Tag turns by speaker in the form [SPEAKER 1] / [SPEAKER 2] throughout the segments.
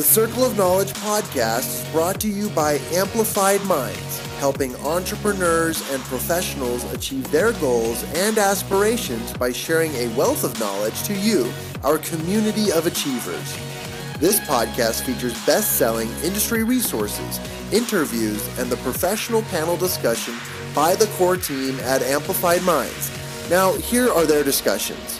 [SPEAKER 1] The Circle of Knowledge podcast is brought to you by Amplified Minds, helping entrepreneurs and professionals achieve their goals and aspirations by sharing a wealth of knowledge to you, our community of achievers. This podcast features best selling industry resources, interviews, and the professional panel discussion by the core team at Amplified Minds. Now, here are their discussions.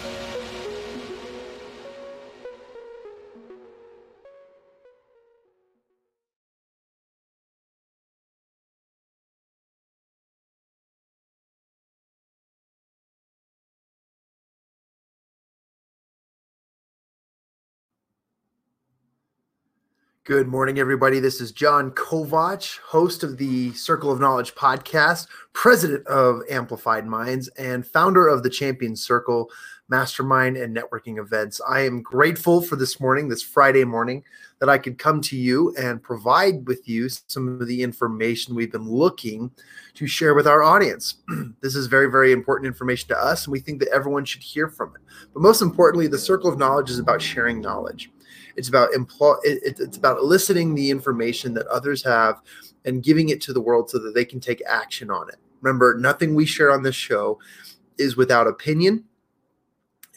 [SPEAKER 1] Good morning, everybody. This is John Kovach, host of the Circle of Knowledge podcast, president of Amplified Minds, and founder of the Champion Circle mastermind and networking events. I am grateful for this morning, this Friday morning, that I could come to you and provide with you some of the information we've been looking to share with our audience. this is very, very important information to us, and we think that everyone should hear from it. But most importantly, the Circle of Knowledge is about sharing knowledge. It's about employ. It, it's about eliciting the information that others have and giving it to the world so that they can take action on it. Remember, nothing we share on this show is without opinion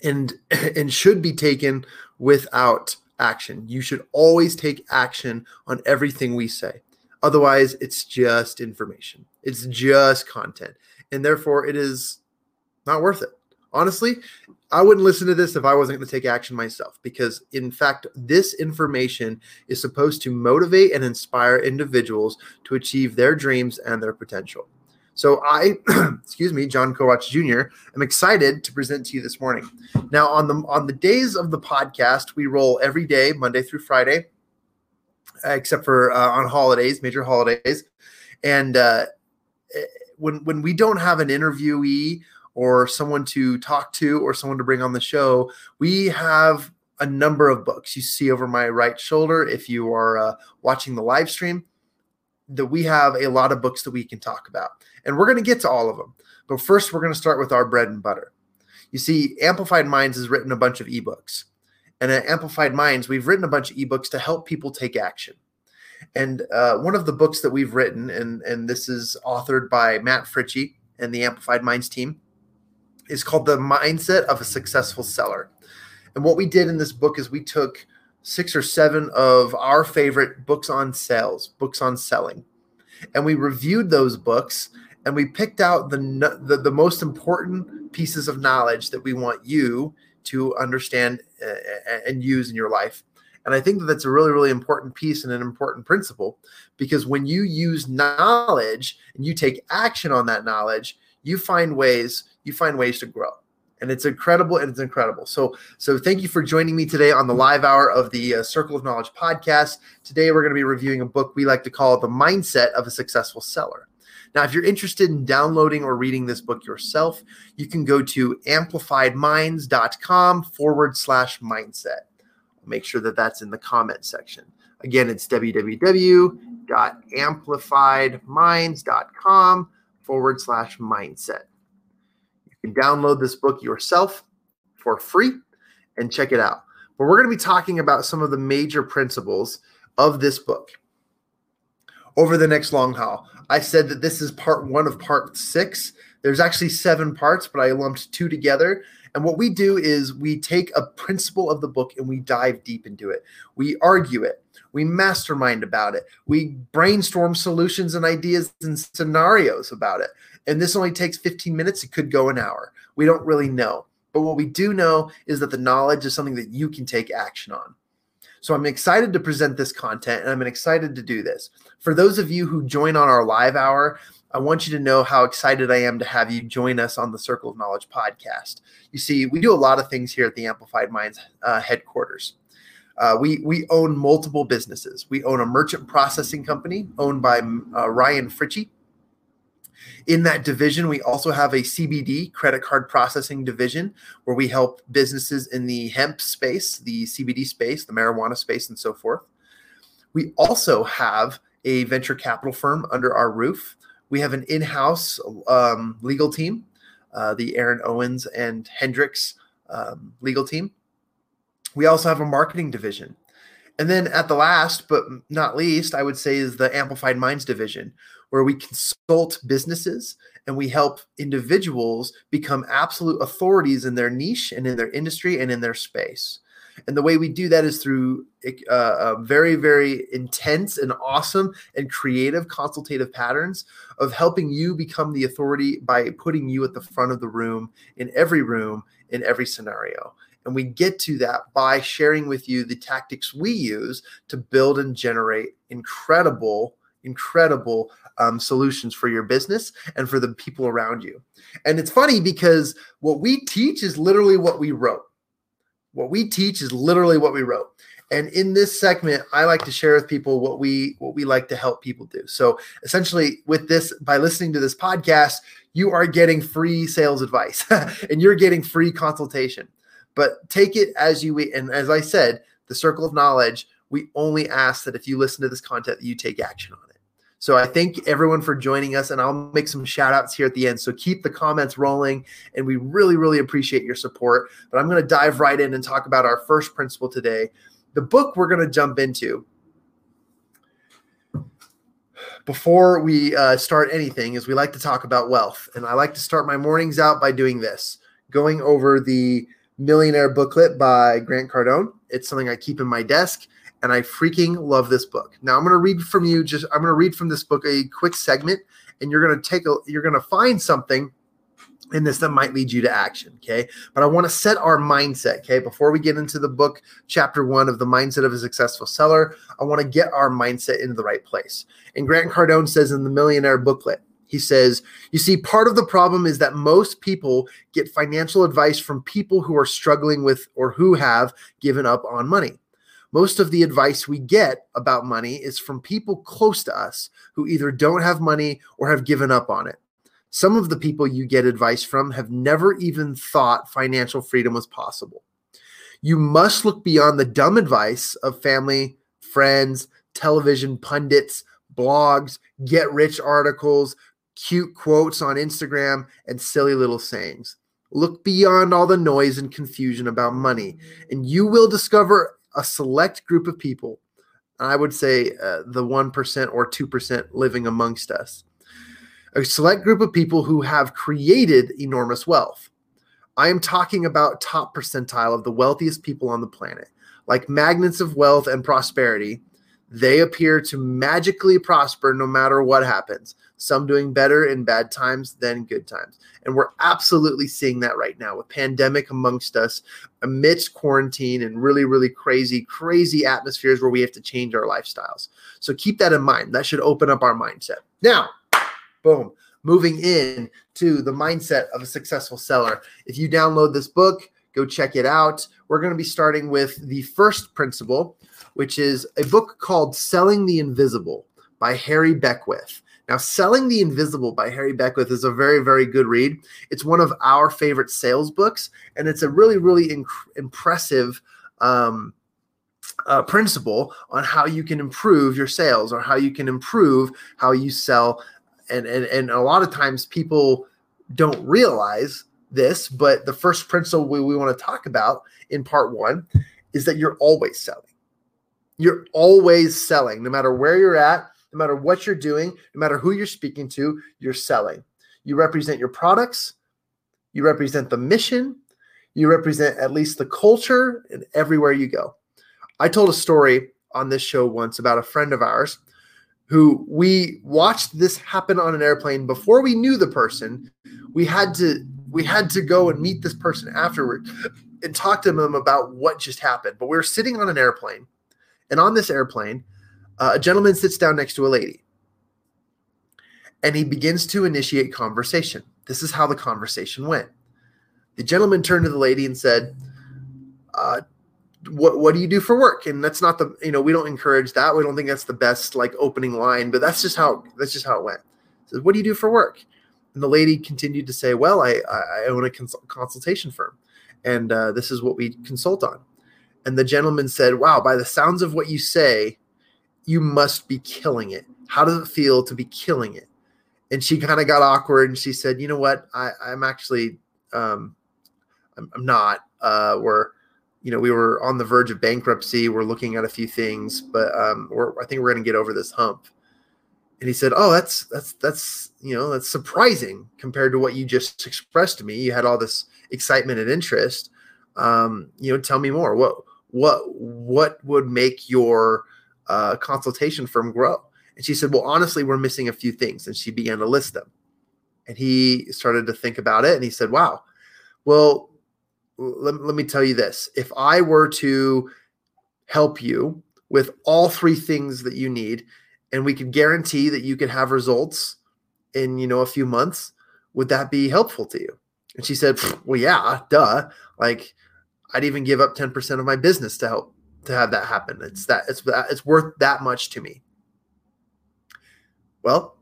[SPEAKER 1] and and should be taken without action. You should always take action on everything we say. Otherwise, it's just information. It's just content. And therefore it is not worth it honestly, I wouldn't listen to this if I wasn't going to take action myself because, in fact, this information is supposed to motivate and inspire individuals to achieve their dreams and their potential. So, I, excuse me, John Kovach Jr., I'm excited to present to you this morning. Now, on the on the days of the podcast, we roll every day, Monday through Friday, except for uh, on holidays, major holidays, and uh, eh, when when we don't have an interviewee or someone to talk to or someone to bring on the show, we have a number of books. You see over my right shoulder if you are uh, watching the live stream that we have a lot of books that we can talk about. And we're going to get to all of them. But first, we're going to start with our bread and butter. You see, Amplified Minds has written a bunch of ebooks. And at Amplified Minds, we've written a bunch of ebooks to help people take action. And uh, one of the books that we've written, and, and this is authored by Matt Fritchie and the Amplified Minds team, is called The Mindset of a Successful Seller. And what we did in this book is we took six or seven of our favorite books on sales, books on selling, and we reviewed those books and we picked out the, the, the most important pieces of knowledge that we want you to understand uh, and use in your life. And I think that that's a really, really important piece and an important principle because when you use knowledge and you take action on that knowledge, you find ways you find ways to grow. And it's incredible and it's incredible. So so thank you for joining me today on the live hour of the uh, circle of knowledge podcast. Today we're going to be reviewing a book we like to call the mindset of a successful seller. Now if you're interested in downloading or reading this book yourself you can go to amplifiedminds.com forward slash mindset. Make sure that that's in the comment section. Again it's www.amplifiedminds.com forward slash mindset. You can download this book yourself for free and check it out. But we're going to be talking about some of the major principles of this book over the next long haul. I said that this is part one of part six. There's actually seven parts, but I lumped two together. And what we do is we take a principle of the book and we dive deep into it. We argue it. We mastermind about it. We brainstorm solutions and ideas and scenarios about it. And this only takes 15 minutes. It could go an hour. We don't really know. But what we do know is that the knowledge is something that you can take action on. So I'm excited to present this content and I'm excited to do this. For those of you who join on our live hour, I want you to know how excited I am to have you join us on the Circle of Knowledge podcast. You see, we do a lot of things here at the Amplified Minds uh, headquarters. Uh, we we own multiple businesses. We own a merchant processing company owned by uh, Ryan Fritchie. In that division, we also have a CBD credit card processing division where we help businesses in the hemp space, the CBD space, the marijuana space, and so forth. We also have a venture capital firm under our roof. We have an in-house um, legal team, uh, the Aaron Owens and Hendricks um, legal team we also have a marketing division. And then at the last, but not least, I would say is the Amplified Minds division, where we consult businesses and we help individuals become absolute authorities in their niche and in their industry and in their space. And the way we do that is through uh, very, very intense and awesome and creative consultative patterns of helping you become the authority by putting you at the front of the room in every room in every scenario. And we get to that by sharing with you the tactics we use to build and generate incredible, incredible um, solutions for your business and for the people around you. And it's funny because what we teach is literally what we wrote. What we teach is literally what we wrote. And in this segment, I like to share with people what we what we like to help people do. So essentially, with this, by listening to this podcast, you are getting free sales advice and you're getting free consultation. But take it as you and as I said, the circle of knowledge. We only ask that if you listen to this content, you take action on it. So I thank everyone for joining us, and I'll make some shout outs here at the end. So keep the comments rolling, and we really, really appreciate your support. But I'm going to dive right in and talk about our first principle today. The book we're going to jump into before we uh, start anything is we like to talk about wealth. And I like to start my mornings out by doing this going over the Millionaire booklet by Grant Cardone. It's something I keep in my desk and I freaking love this book. Now I'm going to read from you just I'm going to read from this book a quick segment and you're going to take a you're going to find something in this that might lead you to action, okay? But I want to set our mindset, okay? Before we get into the book chapter 1 of the mindset of a successful seller, I want to get our mindset into the right place. And Grant Cardone says in the Millionaire booklet, he says, You see, part of the problem is that most people get financial advice from people who are struggling with or who have given up on money. Most of the advice we get about money is from people close to us who either don't have money or have given up on it. Some of the people you get advice from have never even thought financial freedom was possible. You must look beyond the dumb advice of family, friends, television pundits, blogs, get rich articles, cute quotes on Instagram, and silly little sayings. Look beyond all the noise and confusion about money, and you will discover a select group of people. I would say uh, the 1% or 2% living amongst us. A select group of people who have created enormous wealth. I am talking about top percentile of the wealthiest people on the planet. Like magnets of wealth and prosperity, they appear to magically prosper no matter what happens some doing better in bad times than good times. And we're absolutely seeing that right now with pandemic amongst us amidst quarantine and really, really crazy, crazy atmospheres where we have to change our lifestyles. So keep that in mind. That should open up our mindset. Now, boom, moving in to the mindset of a successful seller. If you download this book, go check it out. We're going to be starting with the first principle, which is a book called Selling the Invisible by Harry Beckwith. Now, Selling the Invisible by Harry Beckwith is a very, very good read. It's one of our favorite sales books, and it's a really, really inc- impressive um, uh, principle on how you can improve your sales or how you can improve how you sell. And, and, and a lot of times people don't realize this, but the first principle we, we want to talk about in part one is that you're always selling. You're always selling, no matter where you're at no matter what you're doing, no matter who you're speaking to, you're selling. You represent your products, you represent the mission, you represent at least the culture and everywhere you go. I told a story on this show once about a friend of ours who we watched this happen on an airplane before we knew the person. We had to we had to go and meet this person afterward and talk to them about what just happened. But we were sitting on an airplane, and on this airplane, uh, a gentleman sits down next to a lady and he begins to initiate conversation. This is how the conversation went. The gentleman turned to the lady and said, uh, what what do you do for work and that's not the you know we don't encourage that we don't think that's the best like opening line but that's just how that's just how it went says what do you do for work and the lady continued to say well i i own a cons- consultation firm and uh, this is what we consult on and the gentleman said wow by the sounds of what you say you must be killing it. How does it feel to be killing it? And she kind of got awkward and she said, you know what? I, I'm actually, um, I'm, I'm not, uh, we're, you know, we were on the verge of bankruptcy. We're looking at a few things, but um, I think we're going to get over this hump. And he said, "Oh, that's that's that's you know that's surprising compared to what you just expressed to me. You had all this excitement and interest. Um, you know, tell me more. What what what would make your uh, consultation firm grow?" And she said, "Well, honestly, we're missing a few things." And she began to list them. And he started to think about it, and he said, "Wow, well, let, let me tell you this: if I were to help you with all three things that you need." And we could guarantee that you could have results in you know a few months would that be helpful to you? And she said well yeah duh like i'd even give up 10% of my business to help to have that happen. It's that it's it's worth that much to me. Well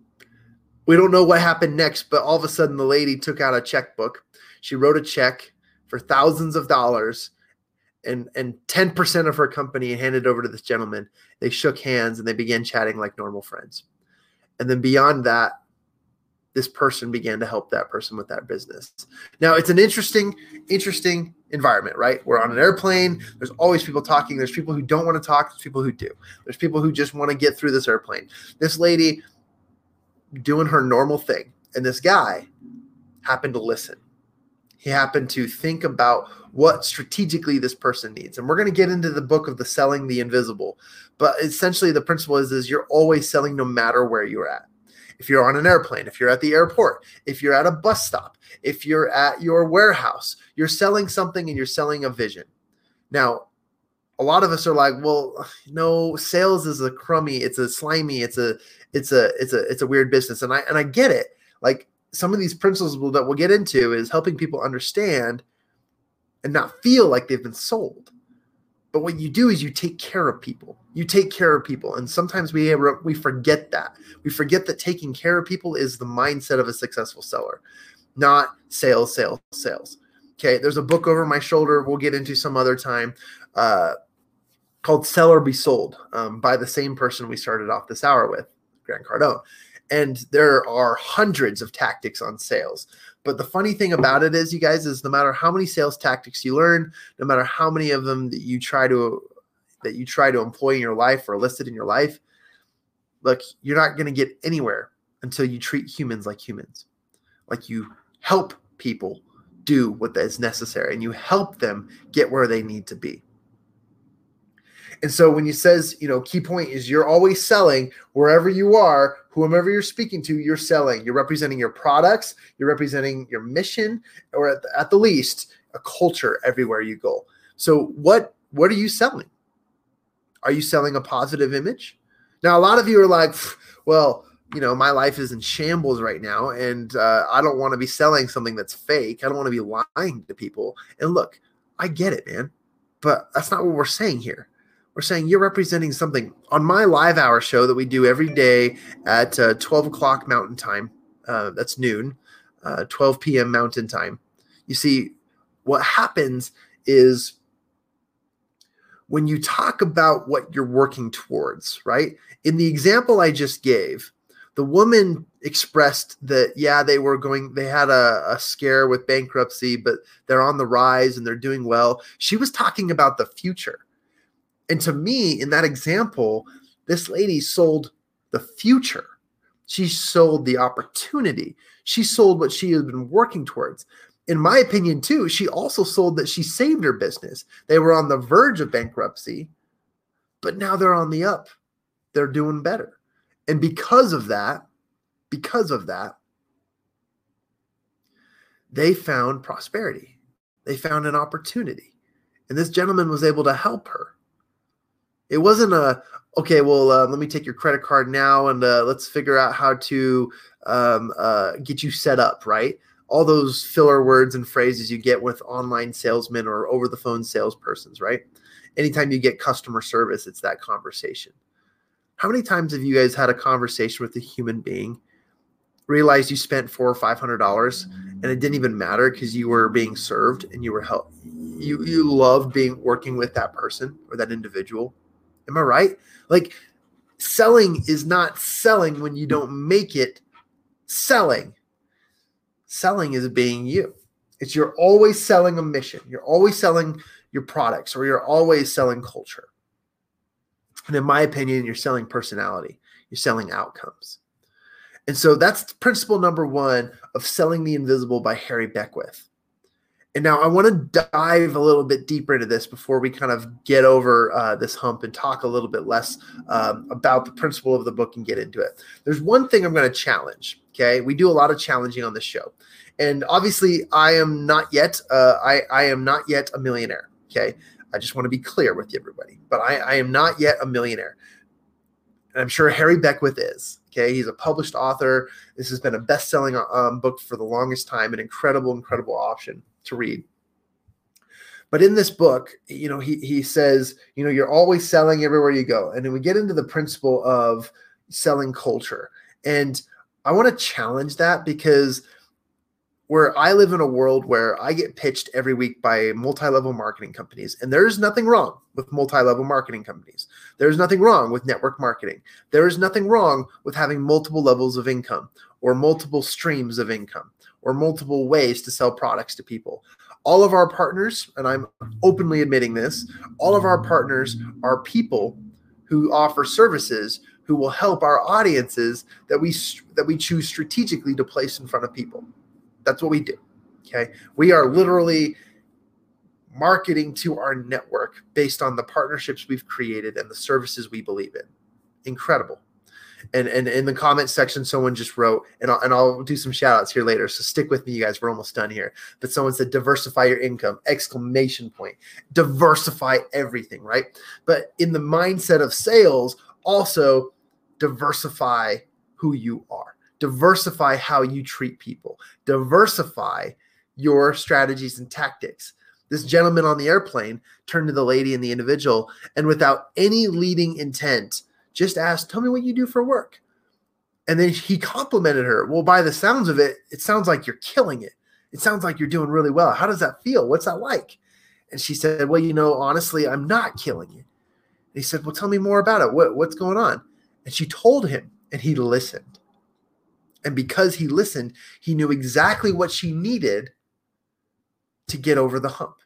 [SPEAKER 1] we don't know what happened next but all of a sudden the lady took out a checkbook. She wrote a check for thousands of dollars and and 10% of her company and handed over to this gentleman. They shook hands and they began chatting like normal friends. And then beyond that, this person began to help that person with that business. Now it's an interesting, interesting environment, right? We're on an airplane. There's always people talking. There's people who don't want to talk. There's people who do. There's people who just want to get through this airplane. This lady doing her normal thing, and this guy happened to listen. He happened to think about what strategically this person needs. And we're going to get into the book of the selling the invisible. But essentially the principle is, is you're always selling no matter where you're at. If you're on an airplane, if you're at the airport, if you're at a bus stop, if you're at your warehouse, you're selling something and you're selling a vision. Now, a lot of us are like, well, no, sales is a crummy, it's a slimy, it's a it's a it's a it's a weird business. And I and I get it. Like some of these principles that we'll get into is helping people understand and not feel like they've been sold. But what you do is you take care of people. You take care of people, and sometimes we we forget that. We forget that taking care of people is the mindset of a successful seller, not sales, sales, sales. Okay, there's a book over my shoulder. We'll get into some other time. Uh, called "Sell or Be Sold" um, by the same person we started off this hour with, Grant Cardone. And there are hundreds of tactics on sales. But the funny thing about it is, you guys, is no matter how many sales tactics you learn, no matter how many of them that you try to that you try to employ in your life or listed in your life, look, you're not going to get anywhere until you treat humans like humans. Like you help people do what is necessary and you help them get where they need to be. And so when you says, you know, key point is you're always selling wherever you are, whomever you're speaking to, you're selling. You're representing your products, you're representing your mission, or at the, at the least, a culture everywhere you go. So what what are you selling? Are you selling a positive image? Now, a lot of you are like, well, you know, my life is in shambles right now, and uh, I don't want to be selling something that's fake. I don't want to be lying to people. And look, I get it, man, but that's not what we're saying here we're saying you're representing something on my live hour show that we do every day at uh, 12 o'clock mountain time uh, that's noon uh, 12 p.m mountain time. You see what happens is when you talk about what you're working towards right? In the example i just gave the woman expressed that yeah they were going they had a, a scare with bankruptcy but they're on the rise and they're doing well. She was talking about the future and to me, in that example, this lady sold the future. She sold the opportunity. She sold what she had been working towards. In my opinion, too, she also sold that she saved her business. They were on the verge of bankruptcy, but now they're on the up. They're doing better. And because of that, because of that, they found prosperity. They found an opportunity. And this gentleman was able to help her. It wasn't a okay. Well, uh, let me take your credit card now and uh, let's figure out how to um, uh, get you set up. Right, all those filler words and phrases you get with online salesmen or over the phone salespersons. Right, anytime you get customer service, it's that conversation. How many times have you guys had a conversation with a human being? realized you spent four or five hundred dollars and it didn't even matter because you were being served and you were help you you loved being working with that person or that individual Am I right? Like selling is not selling when you don't make it selling. Selling is being you. It's you're always selling a mission. You're always selling your products or you're always selling culture. And in my opinion, you're selling personality, you're selling outcomes. And so that's principle number one of Selling the Invisible by Harry Beckwith. And now I want to dive a little bit deeper into this before we kind of get over uh, this hump and talk a little bit less um, about the principle of the book and get into it. There's one thing I'm going to challenge. Okay. We do a lot of challenging on this show. And obviously, I am not yet, uh, I, I am not yet a millionaire. Okay. I just want to be clear with everybody, but I, I am not yet a millionaire. And I'm sure Harry Beckwith is. Okay. He's a published author. This has been a best selling um, book for the longest time, an incredible, incredible option to read. But in this book, you know, he, he says, you know, you're always selling everywhere you go. And then we get into the principle of selling culture. And I want to challenge that because where I live in a world where I get pitched every week by multi level marketing companies, and there's nothing wrong with multi level marketing companies. There's nothing wrong with network marketing. There is nothing wrong with having multiple levels of income or multiple streams of income or multiple ways to sell products to people. All of our partners, and I'm openly admitting this, all of our partners are people who offer services who will help our audiences that we that we choose strategically to place in front of people. That's what we do. Okay? We are literally marketing to our network based on the partnerships we've created and the services we believe in. Incredible and and in the comment section someone just wrote and I'll, and I'll do some shout outs here later so stick with me you guys we're almost done here but someone said diversify your income exclamation point diversify everything right but in the mindset of sales also diversify who you are diversify how you treat people diversify your strategies and tactics this gentleman on the airplane turned to the lady and the individual and without any leading intent just asked, Tell me what you do for work. And then he complimented her. Well, by the sounds of it, it sounds like you're killing it. It sounds like you're doing really well. How does that feel? What's that like? And she said, Well, you know, honestly, I'm not killing it. And he said, Well, tell me more about it. What, what's going on? And she told him, and he listened. And because he listened, he knew exactly what she needed to get over the hump.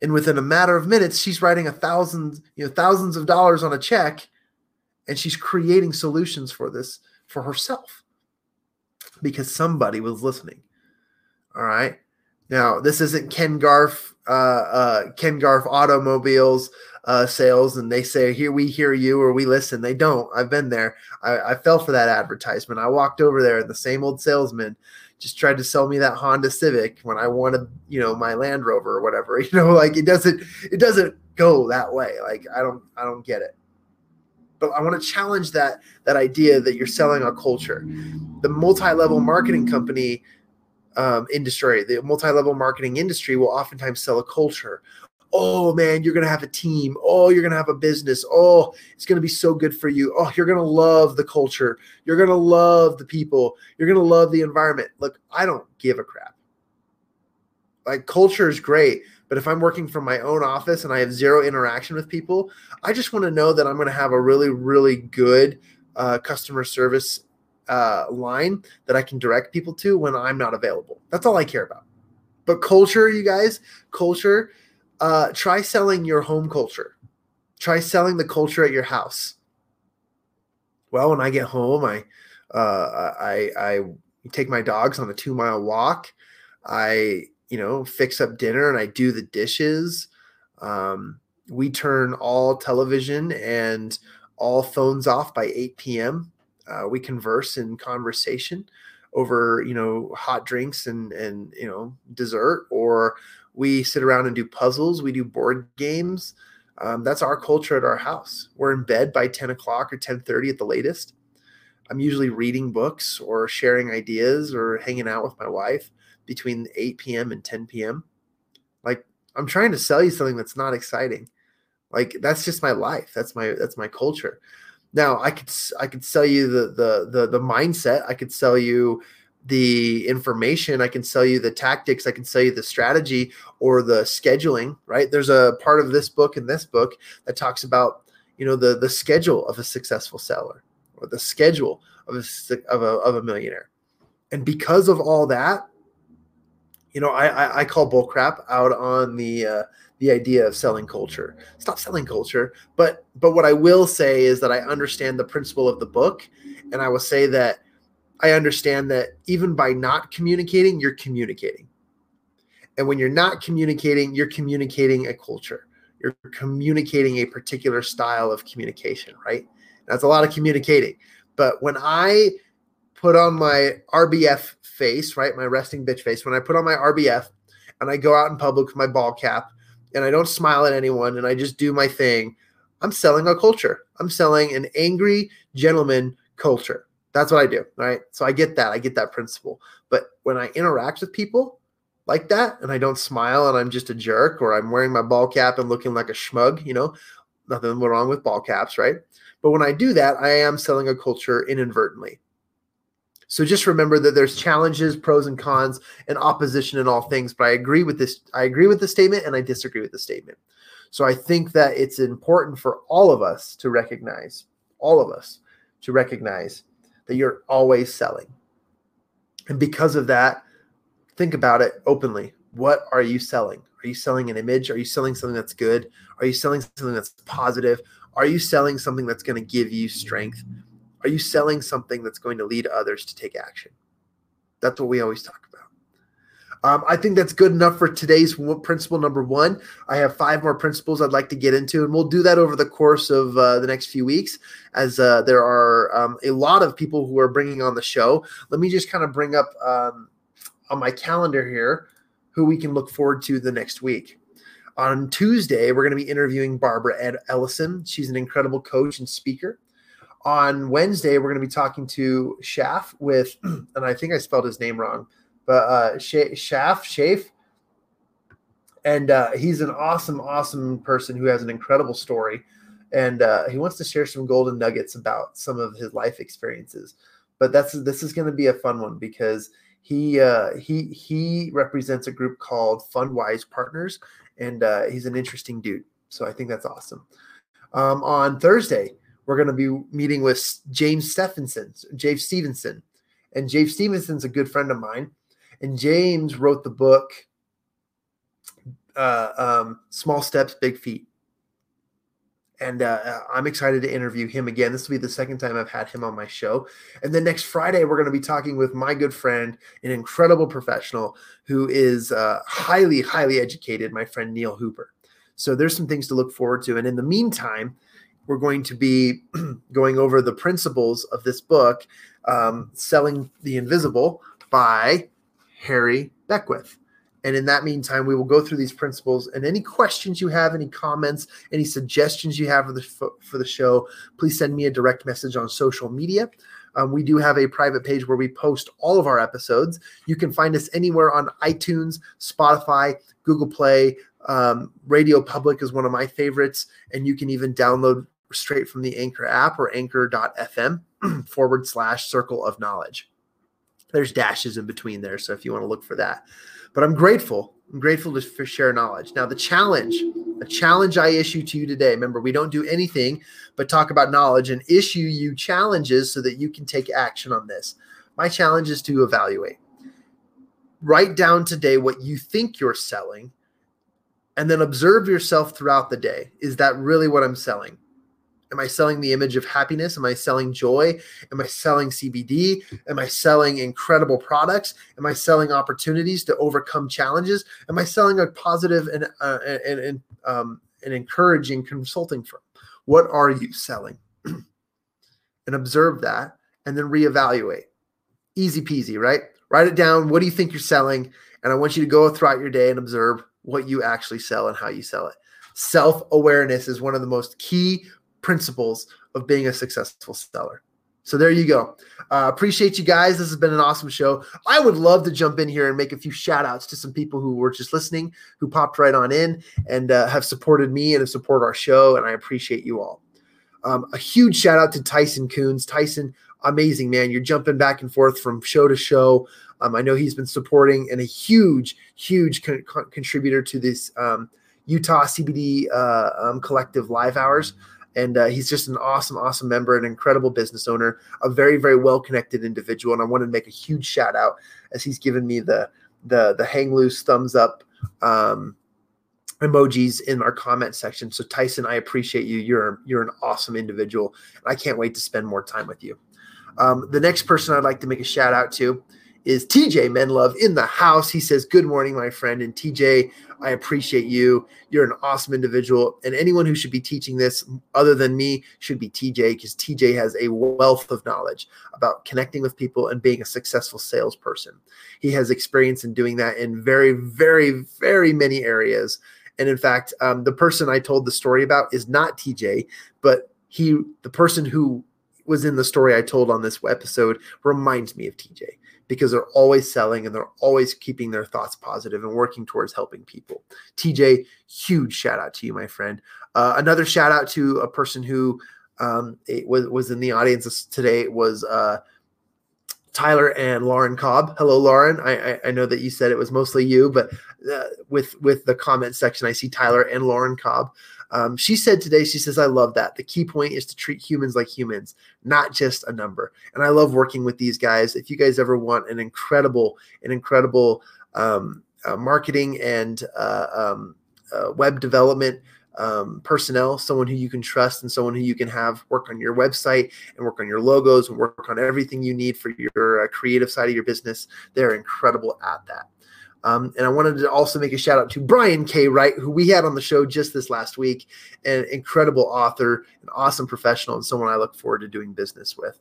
[SPEAKER 1] And within a matter of minutes she's writing a thousand you know thousands of dollars on a check and she's creating solutions for this for herself because somebody was listening. All right? Now this isn't ken garff uh, uh, ken garff automobiles uh, sales and they say here we hear you or we listen they don't i've been there I, I fell for that advertisement i walked over there and the same old salesman just tried to sell me that Honda Civic when I wanted, you know, my Land Rover or whatever. You know, like it doesn't it doesn't go that way. Like I don't I don't get it. But I want to challenge that that idea that you're selling a culture. The multi-level marketing company um, industry, the multi-level marketing industry will oftentimes sell a culture oh man, you're going to have a team. Oh, you're going to have a business. Oh, it's going to be so good for you. Oh, you're going to love the culture. You're going to love the people. You're going to love the environment. Look, I don't give a crap. Like culture is great, but if I'm working from my own office and I have zero interaction with people, I just want to know that I'm going to have a really, really good uh, customer service uh, line that I can direct people to when I'm not available. That's all I care about. But culture, you guys, culture uh, try selling your home culture. Try selling the culture at your house. Well, when I get home, I uh, I I take my dogs on a two mile walk. I you know fix up dinner and I do the dishes. Um, we turn all television and all phones off by 8 p.m. Uh, we converse in conversation over you know hot drinks and and you know dessert or we sit around and do puzzles. We do board games. Um, that's our culture at our house. We're in bed by 10 o'clock or 10:30 at the latest. I'm usually reading books or sharing ideas or hanging out with my wife between 8 p.m. and 10 p.m. Like I'm trying to sell you something that's not exciting. Like that's just my life. That's my that's my culture. Now I could I could sell you the the the the mindset. I could sell you the information i can sell you the tactics i can sell you the strategy or the scheduling right there's a part of this book and this book that talks about you know the the schedule of a successful seller or the schedule of a of a, of a millionaire and because of all that you know, I, I, I call bull crap out on the uh, the idea of selling culture. Stop selling culture. But but what I will say is that I understand the principle of the book, and I will say that I understand that even by not communicating, you're communicating. And when you're not communicating, you're communicating a culture. You're communicating a particular style of communication, right? That's a lot of communicating. But when I put on my RBF face, right, my resting bitch face, when I put on my RBF and I go out in public with my ball cap and I don't smile at anyone and I just do my thing, I'm selling a culture. I'm selling an angry gentleman culture. That's what I do, right? So I get that. I get that principle. But when I interact with people like that and I don't smile and I'm just a jerk or I'm wearing my ball cap and looking like a schmug, you know, nothing wrong with ball caps, right? But when I do that, I am selling a culture inadvertently. So just remember that there's challenges, pros and cons, and opposition in all things. But I agree with this. I agree with the statement, and I disagree with the statement. So I think that it's important for all of us to recognize, all of us to recognize that you're always selling. And because of that, think about it openly. What are you selling? Are you selling an image? Are you selling something that's good? Are you selling something that's positive? Are you selling something that's going to give you strength? Are you selling something that's going to lead others to take action? That's what we always talk about. Um, I think that's good enough for today's principle number one. I have five more principles I'd like to get into, and we'll do that over the course of uh, the next few weeks as uh, there are um, a lot of people who are bringing on the show. Let me just kind of bring up um, on my calendar here who we can look forward to the next week. On Tuesday, we're going to be interviewing Barbara Ed Ellison. She's an incredible coach and speaker on Wednesday, we're going to be talking to Shaff with, and I think I spelled his name wrong, but uh, Shaff, Shafe. And uh, he's an awesome, awesome person who has an incredible story. And uh, he wants to share some golden nuggets about some of his life experiences. But that's this is going to be a fun one because he uh, he he represents a group called Fundwise Partners, and uh, he's an interesting dude. So I think that's awesome. Um, on Thursday, we're going to be meeting with James Stephenson, James Stevenson. And James Stevenson's a good friend of mine. And James wrote the book uh, um, Small Steps, Big Feet. And uh, I'm excited to interview him again. This will be the second time I've had him on my show. And then next Friday, we're going to be talking with my good friend, an incredible professional who is uh, highly, highly educated, my friend Neil Hooper. So there's some things to look forward to. And in the meantime, we're going to be going over the principles of this book, um, Selling the Invisible by Harry Beckwith. And in that meantime, we will go through these principles. And any questions you have, any comments, any suggestions you have for the for the show, please send me a direct message on social media. Um, we do have a private page where we post all of our episodes. You can find us anywhere on iTunes, Spotify, Google Play. Um, Radio Public is one of my favorites, and you can even download straight from the Anchor app or anchor.fm forward slash circle of knowledge. There's dashes in between there. So if you want to look for that, but I'm grateful. I'm grateful to for share knowledge. Now, the challenge, a challenge I issue to you today, remember, we don't do anything but talk about knowledge and issue you challenges so that you can take action on this. My challenge is to evaluate. Write down today what you think you're selling and then observe yourself throughout the day. Is that really what I'm selling? Am I selling the image of happiness? Am I selling joy? Am I selling CBD? Am I selling incredible products? Am I selling opportunities to overcome challenges? Am I selling a positive and uh, and, and, um, and encouraging consulting firm? What are you selling? and observe that, and then reevaluate. Easy peasy, right? Write it down. What do you think you're selling? And I want you to go throughout your day and observe what you actually sell and how you sell it. Self awareness is one of the most key principles of being a successful seller. So there you go. Uh, appreciate you guys. This has been an awesome show. I would love to jump in here and make a few shout outs to some people who were just listening, who popped right on in and uh, have supported me and have supported our show. And I appreciate you all. Um, a huge shout out to Tyson Coons. Tyson, amazing man. You're jumping back and forth from show to show. Um, I know he's been supporting and a huge, huge con- con- contributor to this um, Utah CBD uh, um, collective live hours and uh, he's just an awesome, awesome member, an incredible business owner, a very, very well connected individual. And I wanted to make a huge shout out as he's given me the the the hang loose thumbs up um, emojis in our comment section. So Tyson, I appreciate you. You're you're an awesome individual. And I can't wait to spend more time with you. Um, the next person I'd like to make a shout out to is TJ Menlove in the house. He says, Good morning, my friend. And TJ, I appreciate you. You're an awesome individual. And anyone who should be teaching this other than me should be TJ because TJ has a wealth of knowledge about connecting with people and being a successful salesperson. He has experience in doing that in very, very, very many areas. And in fact, um, the person I told the story about is not TJ, but he, the person who was in the story I told on this episode, reminds me of TJ because they're always selling and they're always keeping their thoughts positive and working towards helping people. TJ, huge shout out to you, my friend. Uh, another shout out to a person who um, was was in the audience today was uh, Tyler and Lauren Cobb. Hello, Lauren. I, I, I know that you said it was mostly you, but uh, with with the comment section, I see Tyler and Lauren Cobb. Um, she said today, she says, I love that. The key point is to treat humans like humans, not just a number. And I love working with these guys. If you guys ever want an incredible, an incredible um, uh, marketing and uh, um, uh, web development um, personnel, someone who you can trust and someone who you can have work on your website and work on your logos and work on everything you need for your uh, creative side of your business. They're incredible at that. Um, and I wanted to also make a shout out to Brian K. Wright, who we had on the show just this last week, an incredible author, an awesome professional, and someone I look forward to doing business with.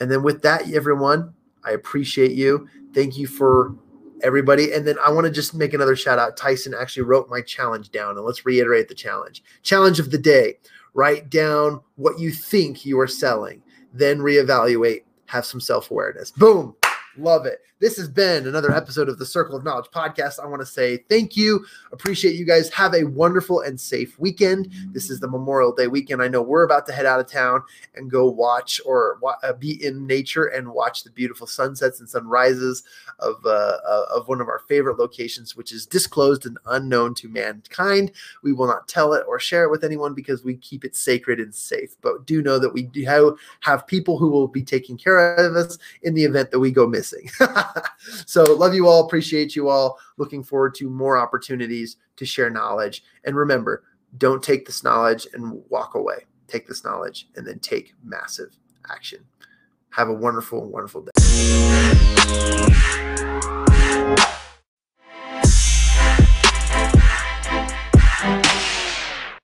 [SPEAKER 1] And then with that, everyone, I appreciate you. Thank you for everybody. And then I want to just make another shout out. Tyson actually wrote my challenge down, and let's reiterate the challenge. Challenge of the day write down what you think you are selling, then reevaluate, have some self awareness. Boom. Love it. This has been another episode of the Circle of Knowledge podcast. I want to say thank you. Appreciate you guys. Have a wonderful and safe weekend. This is the Memorial Day weekend. I know we're about to head out of town and go watch or uh, be in nature and watch the beautiful sunsets and sunrises of uh, uh, of one of our favorite locations, which is disclosed and unknown to mankind. We will not tell it or share it with anyone because we keep it sacred and safe. But do know that we do have, people who will be taking care of us in the event that we go missing. so love you all. Appreciate you all. Looking forward to more opportunities to share knowledge. And remember, don't take this knowledge and walk away. Take this knowledge and then take massive action. Have a wonderful, wonderful day.